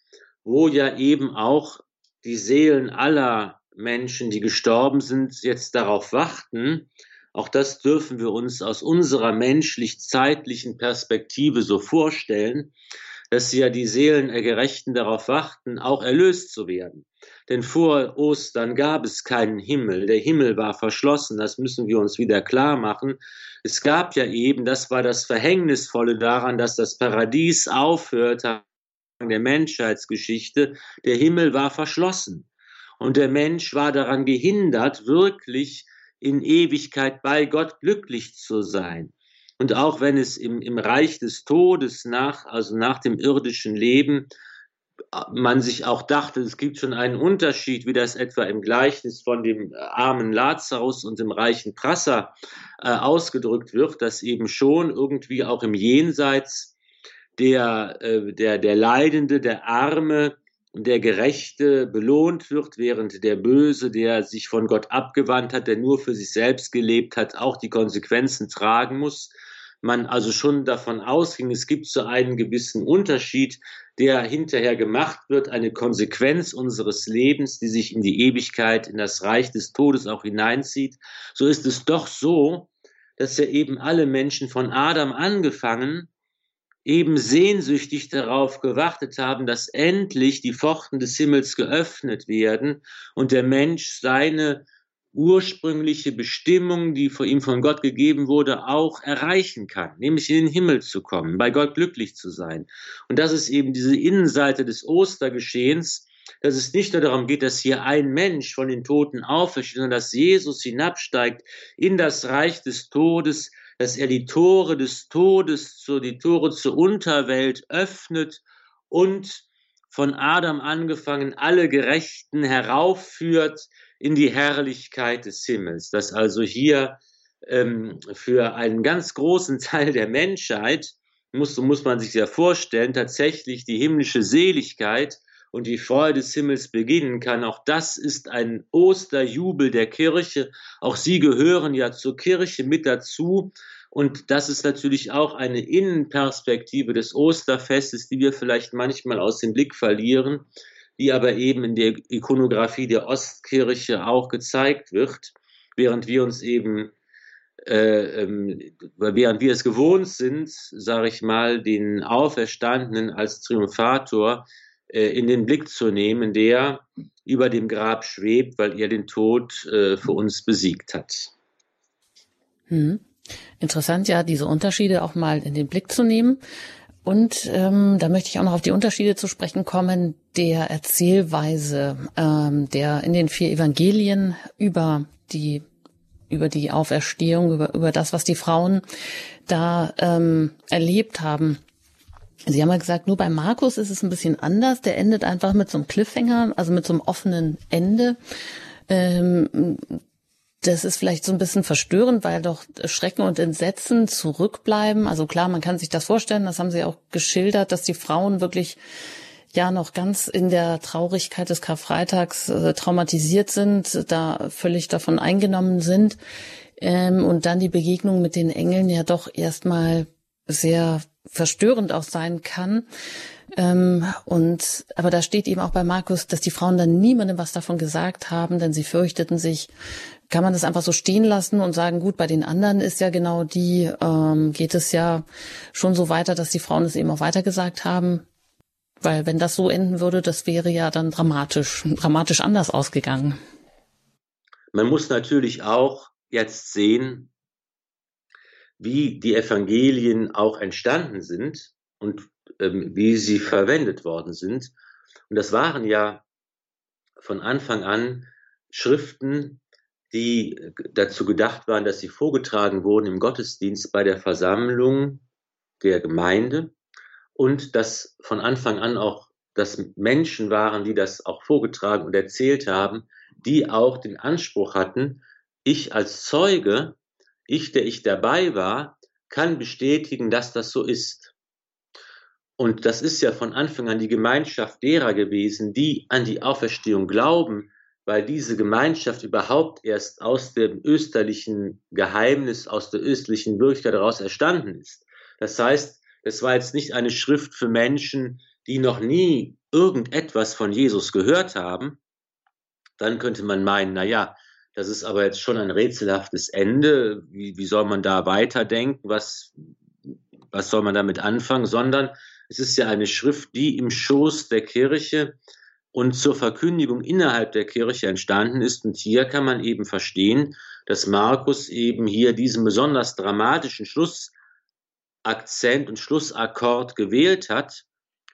wo ja eben auch die Seelen aller Menschen, die gestorben sind, jetzt darauf warten. Auch das dürfen wir uns aus unserer menschlich-zeitlichen Perspektive so vorstellen, dass ja die Seelen der Gerechten darauf warten, auch erlöst zu werden. Denn vor Ostern gab es keinen Himmel. Der Himmel war verschlossen. Das müssen wir uns wieder klar machen. Es gab ja eben, das war das Verhängnisvolle daran, dass das Paradies aufhörte der Menschheitsgeschichte. Der Himmel war verschlossen. Und der Mensch war daran gehindert, wirklich in Ewigkeit bei Gott glücklich zu sein. Und auch wenn es im, im Reich des Todes nach, also nach dem irdischen Leben, man sich auch dachte, es gibt schon einen Unterschied, wie das etwa im Gleichnis von dem armen Lazarus und dem reichen Prasser äh, ausgedrückt wird, dass eben schon irgendwie auch im Jenseits der, äh, der, der Leidende, der Arme der Gerechte belohnt wird, während der Böse, der sich von Gott abgewandt hat, der nur für sich selbst gelebt hat, auch die Konsequenzen tragen muss. Man also schon davon ausging, es gibt so einen gewissen Unterschied, der hinterher gemacht wird, eine Konsequenz unseres Lebens, die sich in die Ewigkeit, in das Reich des Todes auch hineinzieht, so ist es doch so, dass ja eben alle Menschen von Adam angefangen eben sehnsüchtig darauf gewartet haben, dass endlich die Pforten des Himmels geöffnet werden und der Mensch seine ursprüngliche Bestimmung, die vor ihm von Gott gegeben wurde, auch erreichen kann, nämlich in den Himmel zu kommen, bei Gott glücklich zu sein. Und das ist eben diese Innenseite des Ostergeschehens, dass es nicht nur darum geht, dass hier ein Mensch von den Toten aufersteht, sondern dass Jesus hinabsteigt in das Reich des Todes, dass er die Tore des Todes, so die Tore zur Unterwelt öffnet und von Adam angefangen alle Gerechten heraufführt in die Herrlichkeit des Himmels, dass also hier ähm, für einen ganz großen Teil der Menschheit, muss, muss man sich ja vorstellen, tatsächlich die himmlische Seligkeit und die Freude des Himmels beginnen kann. Auch das ist ein Osterjubel der Kirche. Auch sie gehören ja zur Kirche mit dazu. Und das ist natürlich auch eine Innenperspektive des Osterfestes, die wir vielleicht manchmal aus dem Blick verlieren die aber eben in der Ikonografie der Ostkirche auch gezeigt wird, während wir uns eben, äh, ähm, während wir es gewohnt sind, sage ich mal, den Auferstandenen als Triumphator in den Blick zu nehmen, der über dem Grab schwebt, weil er den Tod äh, für uns besiegt hat. Hm. Interessant ja, diese Unterschiede auch mal in den Blick zu nehmen. Und ähm, da möchte ich auch noch auf die Unterschiede zu sprechen kommen der Erzählweise ähm, der in den vier Evangelien über die über die Auferstehung, über, über das, was die Frauen da ähm, erlebt haben. Sie haben ja gesagt, nur bei Markus ist es ein bisschen anders. Der endet einfach mit so einem Cliffhanger, also mit so einem offenen Ende. Ähm, das ist vielleicht so ein bisschen verstörend, weil doch Schrecken und Entsetzen zurückbleiben. Also klar, man kann sich das vorstellen, das haben Sie auch geschildert, dass die Frauen wirklich ja noch ganz in der Traurigkeit des Karfreitags äh, traumatisiert sind, da völlig davon eingenommen sind ähm, und dann die Begegnung mit den Engeln ja doch erstmal sehr verstörend auch sein kann. Ähm, und aber da steht eben auch bei Markus, dass die Frauen dann niemandem was davon gesagt haben, denn sie fürchteten sich. Kann man das einfach so stehen lassen und sagen, gut, bei den anderen ist ja genau die, ähm, geht es ja schon so weiter, dass die Frauen es eben auch weitergesagt haben. Weil wenn das so enden würde, das wäre ja dann dramatisch, dramatisch anders ausgegangen. Man muss natürlich auch jetzt sehen, wie die Evangelien auch entstanden sind und ähm, wie sie verwendet worden sind. Und das waren ja von Anfang an Schriften, die dazu gedacht waren, dass sie vorgetragen wurden im Gottesdienst bei der Versammlung der Gemeinde und dass von Anfang an auch das Menschen waren, die das auch vorgetragen und erzählt haben, die auch den Anspruch hatten, ich als Zeuge, ich, der ich dabei war, kann bestätigen, dass das so ist. Und das ist ja von Anfang an die Gemeinschaft derer gewesen, die an die Auferstehung glauben, weil diese Gemeinschaft überhaupt erst aus dem österlichen Geheimnis, aus der österlichen Wirklichkeit heraus erstanden ist. Das heißt, es war jetzt nicht eine Schrift für Menschen, die noch nie irgendetwas von Jesus gehört haben. Dann könnte man meinen, na ja, das ist aber jetzt schon ein rätselhaftes Ende. Wie, wie soll man da weiterdenken? Was, was soll man damit anfangen? Sondern es ist ja eine Schrift, die im Schoß der Kirche und zur Verkündigung innerhalb der Kirche entstanden ist. Und hier kann man eben verstehen, dass Markus eben hier diesen besonders dramatischen Schlussakzent und Schlussakkord gewählt hat,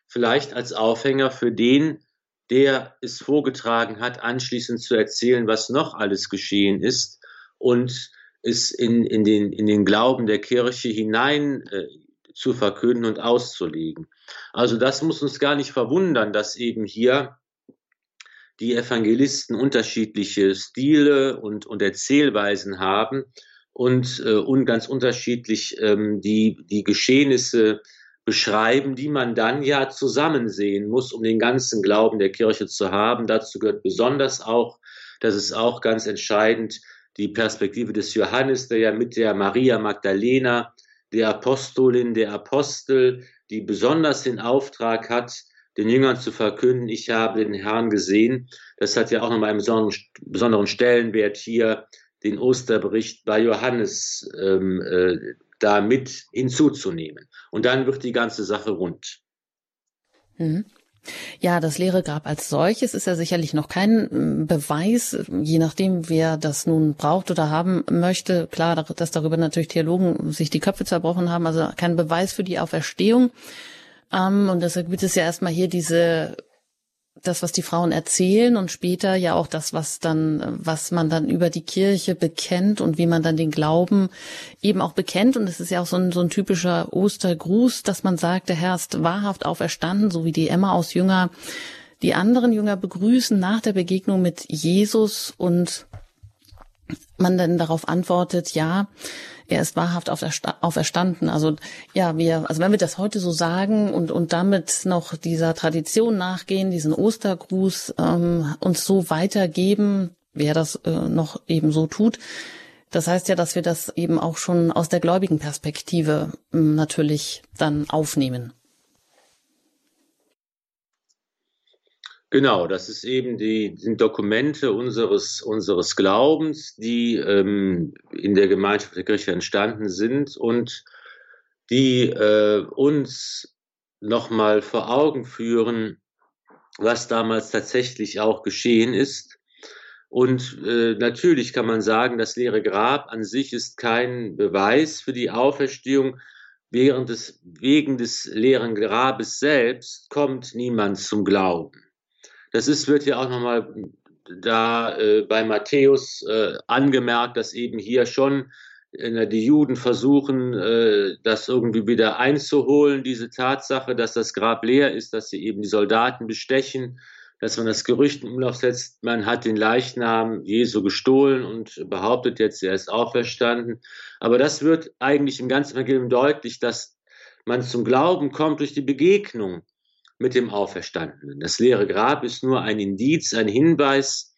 vielleicht als Aufhänger für den, der es vorgetragen hat, anschließend zu erzählen, was noch alles geschehen ist und es in, in, den, in den Glauben der Kirche hinein äh, zu verkünden und auszulegen. Also das muss uns gar nicht verwundern, dass eben hier die Evangelisten unterschiedliche Stile und, und Erzählweisen haben und, äh, und ganz unterschiedlich ähm, die, die Geschehnisse beschreiben, die man dann ja zusammen sehen muss, um den ganzen Glauben der Kirche zu haben. Dazu gehört besonders auch, das ist auch ganz entscheidend, die Perspektive des Johannes, der ja mit der Maria Magdalena der Apostolin, der Apostel, die besonders den Auftrag hat, den Jüngern zu verkünden, ich habe den Herrn gesehen. Das hat ja auch nochmal einen besonderen, Stellenwert hier, den Osterbericht bei Johannes ähm, äh, da mit hinzuzunehmen. Und dann wird die ganze Sache rund. Mhm. Ja, das leere Grab als solches ist ja sicherlich noch kein ähm, Beweis, je nachdem, wer das nun braucht oder haben möchte. Klar, dass darüber natürlich Theologen sich die Köpfe zerbrochen haben, also kein Beweis für die Auferstehung. Ähm, und deshalb gibt es ja erstmal hier diese das, was die Frauen erzählen und später ja auch das, was dann, was man dann über die Kirche bekennt und wie man dann den Glauben eben auch bekennt. Und es ist ja auch so ein, so ein typischer Ostergruß, dass man sagt, der Herr ist wahrhaft auferstanden, so wie die Emma aus Jünger die anderen Jünger begrüßen nach der Begegnung mit Jesus und man dann darauf antwortet, ja, er ist wahrhaft auferstanden. Also ja, wir, also wenn wir das heute so sagen und und damit noch dieser Tradition nachgehen, diesen Ostergruß ähm, uns so weitergeben, wer das äh, noch eben so tut, das heißt ja, dass wir das eben auch schon aus der gläubigen Perspektive natürlich dann aufnehmen. Genau, das ist eben die sind Dokumente unseres unseres Glaubens, die ähm, in der Gemeinschaft der Kirche entstanden sind und die äh, uns nochmal vor Augen führen, was damals tatsächlich auch geschehen ist. Und äh, natürlich kann man sagen, das leere Grab an sich ist kein Beweis für die Auferstehung, während des, wegen des leeren Grabes selbst kommt niemand zum Glauben. Das ist, wird ja auch nochmal da äh, bei Matthäus äh, angemerkt, dass eben hier schon äh, die Juden versuchen, äh, das irgendwie wieder einzuholen, diese Tatsache, dass das Grab leer ist, dass sie eben die Soldaten bestechen, dass man das Gerücht im Umlauf setzt, man hat den Leichnam Jesu gestohlen und behauptet jetzt, er ist auferstanden. Aber das wird eigentlich im ganzen Evangelium deutlich, dass man zum Glauben kommt durch die Begegnung mit dem Auferstandenen. Das leere Grab ist nur ein Indiz, ein Hinweis,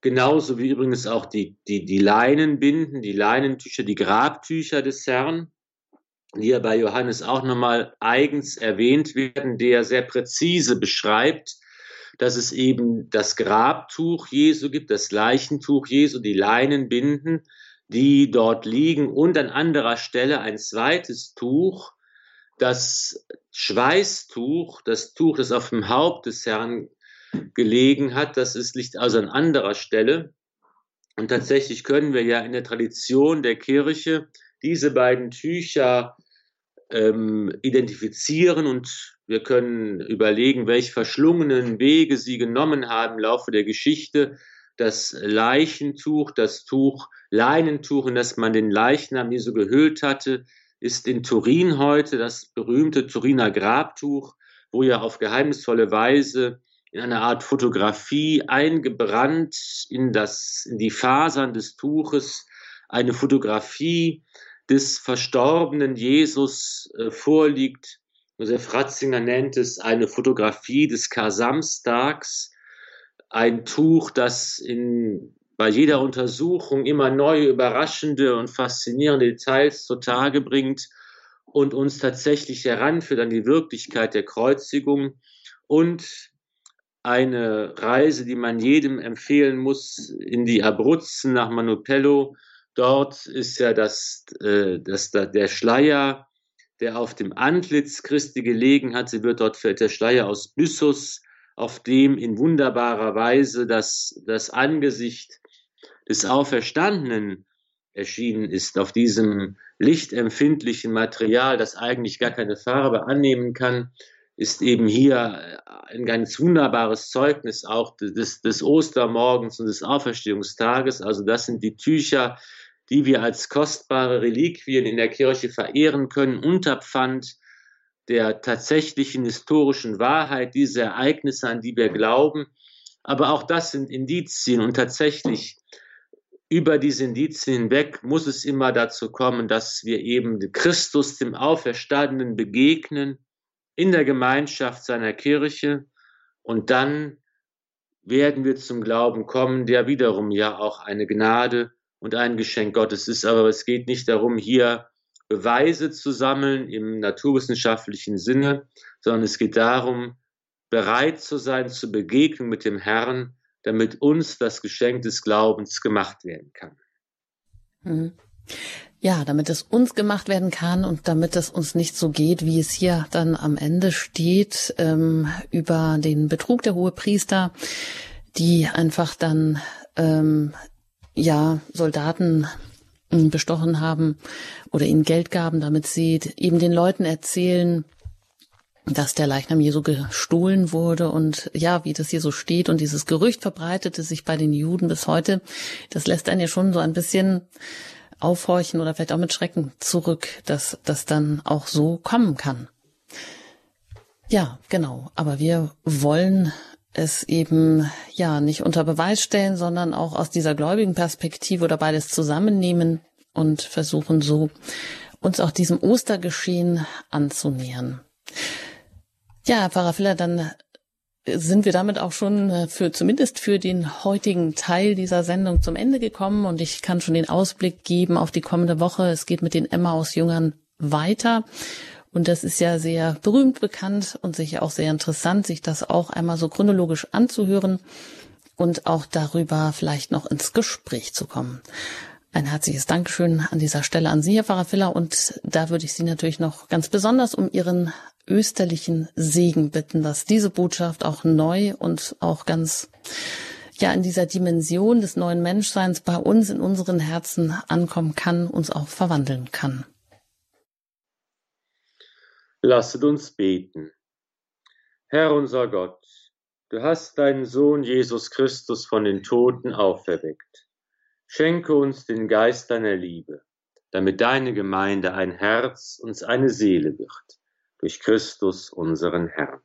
genauso wie übrigens auch die, die, die Leinenbinden, die Leinentücher, die Grabtücher des Herrn, die ja bei Johannes auch nochmal eigens erwähnt werden, der sehr präzise beschreibt, dass es eben das Grabtuch Jesu gibt, das Leichentuch Jesu, die Leinenbinden, die dort liegen und an anderer Stelle ein zweites Tuch, das Schweißtuch, das Tuch, das auf dem Haupt des Herrn gelegen hat, das ist, liegt also an anderer Stelle. Und tatsächlich können wir ja in der Tradition der Kirche diese beiden Tücher ähm, identifizieren und wir können überlegen, welche verschlungenen Wege sie genommen haben im Laufe der Geschichte. Das Leichentuch, das Tuch, Leinentuch, in das man den Leichnam Jesu gehüllt hatte, ist in Turin heute das berühmte Turiner Grabtuch, wo ja auf geheimnisvolle Weise in einer Art Fotografie eingebrannt in, das, in die Fasern des Tuches eine Fotografie des verstorbenen Jesus äh, vorliegt. Josef Ratzinger nennt es eine Fotografie des Kar-Samstags, ein Tuch, das in bei jeder Untersuchung immer neue, überraschende und faszinierende Details zutage bringt und uns tatsächlich heranführt an die Wirklichkeit der Kreuzigung und eine Reise, die man jedem empfehlen muss, in die Abruzzen nach Manupello. Dort ist ja das, äh, das, der Schleier, der auf dem Antlitz Christi gelegen hat. Sie wird dort fällt der Schleier aus Byssus, auf dem in wunderbarer Weise das, das Angesicht des Auferstandenen erschienen ist, auf diesem lichtempfindlichen Material, das eigentlich gar keine Farbe annehmen kann, ist eben hier ein ganz wunderbares Zeugnis auch des, des Ostermorgens und des Auferstehungstages. Also das sind die Tücher, die wir als kostbare Reliquien in der Kirche verehren können, unter Pfand der tatsächlichen historischen Wahrheit dieser Ereignisse, an die wir glauben. Aber auch das sind Indizien und tatsächlich über diese Indizien hinweg muss es immer dazu kommen, dass wir eben Christus, dem Auferstandenen, begegnen in der Gemeinschaft seiner Kirche und dann werden wir zum Glauben kommen, der wiederum ja auch eine Gnade und ein Geschenk Gottes ist. Aber es geht nicht darum, hier Beweise zu sammeln im naturwissenschaftlichen Sinne, sondern es geht darum, bereit zu sein zur Begegnung mit dem Herrn damit uns das Geschenk des Glaubens gemacht werden kann. Mhm. Ja, damit es uns gemacht werden kann und damit es uns nicht so geht, wie es hier dann am Ende steht, ähm, über den Betrug der Hohepriester, die einfach dann ähm, ja Soldaten ähm, bestochen haben oder ihnen Geld gaben, damit sie eben den Leuten erzählen, dass der Leichnam Jesu gestohlen wurde und ja, wie das hier so steht und dieses Gerücht verbreitete sich bei den Juden bis heute, das lässt einen ja schon so ein bisschen aufhorchen oder vielleicht auch mit Schrecken zurück, dass das dann auch so kommen kann. Ja, genau. Aber wir wollen es eben ja nicht unter Beweis stellen, sondern auch aus dieser gläubigen Perspektive oder beides zusammennehmen und versuchen so uns auch diesem Ostergeschehen anzunähern. Ja, Pfarrer Filler, dann sind wir damit auch schon äh, für zumindest für den heutigen Teil dieser Sendung zum Ende gekommen und ich kann schon den Ausblick geben auf die kommende Woche. Es geht mit den Emmaus-Jüngern weiter. Und das ist ja sehr berühmt bekannt und sicher auch sehr interessant, sich das auch einmal so chronologisch anzuhören und auch darüber vielleicht noch ins Gespräch zu kommen. Ein herzliches Dankeschön an dieser Stelle an Sie, Herr Pfarrer Filler. Und da würde ich Sie natürlich noch ganz besonders um Ihren österlichen Segen bitten, dass diese Botschaft auch neu und auch ganz ja in dieser Dimension des neuen Menschseins bei uns in unseren Herzen ankommen kann, uns auch verwandeln kann. Lasset uns beten. Herr unser Gott, du hast deinen Sohn Jesus Christus von den Toten auferweckt. Schenke uns den Geist deiner Liebe, damit deine Gemeinde ein Herz und eine Seele wird, durch Christus unseren Herrn.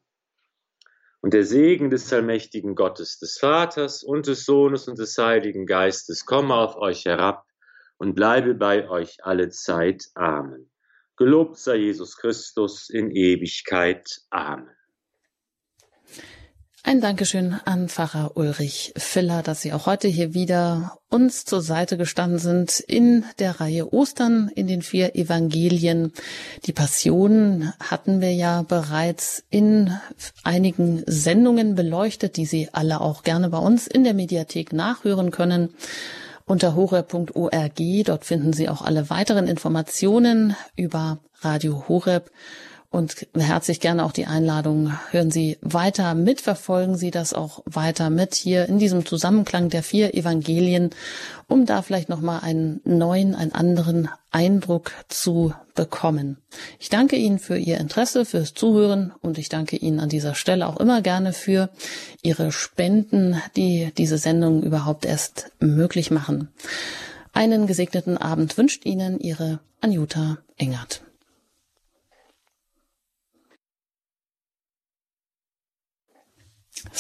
Und der Segen des allmächtigen Gottes, des Vaters und des Sohnes und des Heiligen Geistes komme auf euch herab und bleibe bei euch alle Zeit. Amen. Gelobt sei Jesus Christus in Ewigkeit. Amen. Ein Dankeschön an Pfarrer Ulrich Filler, dass Sie auch heute hier wieder uns zur Seite gestanden sind in der Reihe Ostern in den vier Evangelien. Die Passion hatten wir ja bereits in einigen Sendungen beleuchtet, die Sie alle auch gerne bei uns in der Mediathek nachhören können unter horeb.org. Dort finden Sie auch alle weiteren Informationen über Radio Horeb. Und herzlich gerne auch die Einladung, hören Sie weiter mit, verfolgen Sie das auch weiter mit hier in diesem Zusammenklang der vier Evangelien, um da vielleicht nochmal einen neuen, einen anderen Eindruck zu bekommen. Ich danke Ihnen für Ihr Interesse, fürs Zuhören und ich danke Ihnen an dieser Stelle auch immer gerne für Ihre Spenden, die diese Sendung überhaupt erst möglich machen. Einen gesegneten Abend wünscht Ihnen Ihre Anjuta Engert.